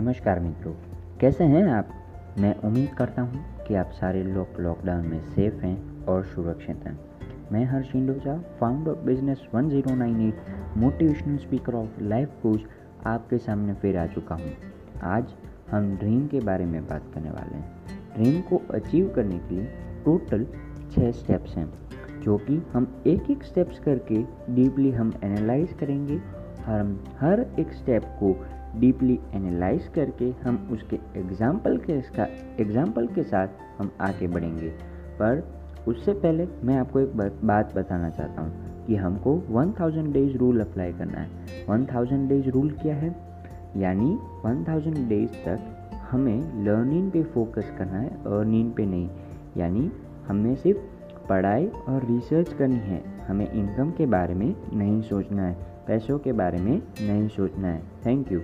नमस्कार मित्रों, कैसे हैं आप? मैं उम्मीद करता हूँ कि आप सारे लोग लॉकडाउन में सेफ़ हैं और सुरक्षित हैं। मैं Harsh Indoja founder of business 1098 motivational speaker of life coach आपके सामने फिर आ चुका हूँ। आज हम ड्रीम के बारे में बात करने वाले हैं। ड्रीम को अचीव करने के लिए टोटल छः स्टेप्स हैं, जो कि हम एक एक स्टेप्स करके डीपली हम एनालाइज करेंगे हम हर एक स्टेप को डीपली एनालाइज करके हम उसके एग्ज़ाम्पल के इसका, एग्ज़ाम्पल के साथ हम आगे बढ़ेंगे। पर उससे पहले मैं आपको एक बात बताना चाहता हूँ कि हमको 1000 डेज़ रूल अप्लाई करना है। 1000 डेज़ रूल क्या है? यानी 1000 डेज़ तक हमें लर्निंग पे फोकस करना है अर्निंग पे नहीं। यानी हमें सिर्फ़ पढ़ाई और रिसर्च करनी है। हमें इनकम के बारे में नहीं सोचना है। पैसों के बारे में नहीं सोचना है। Thank you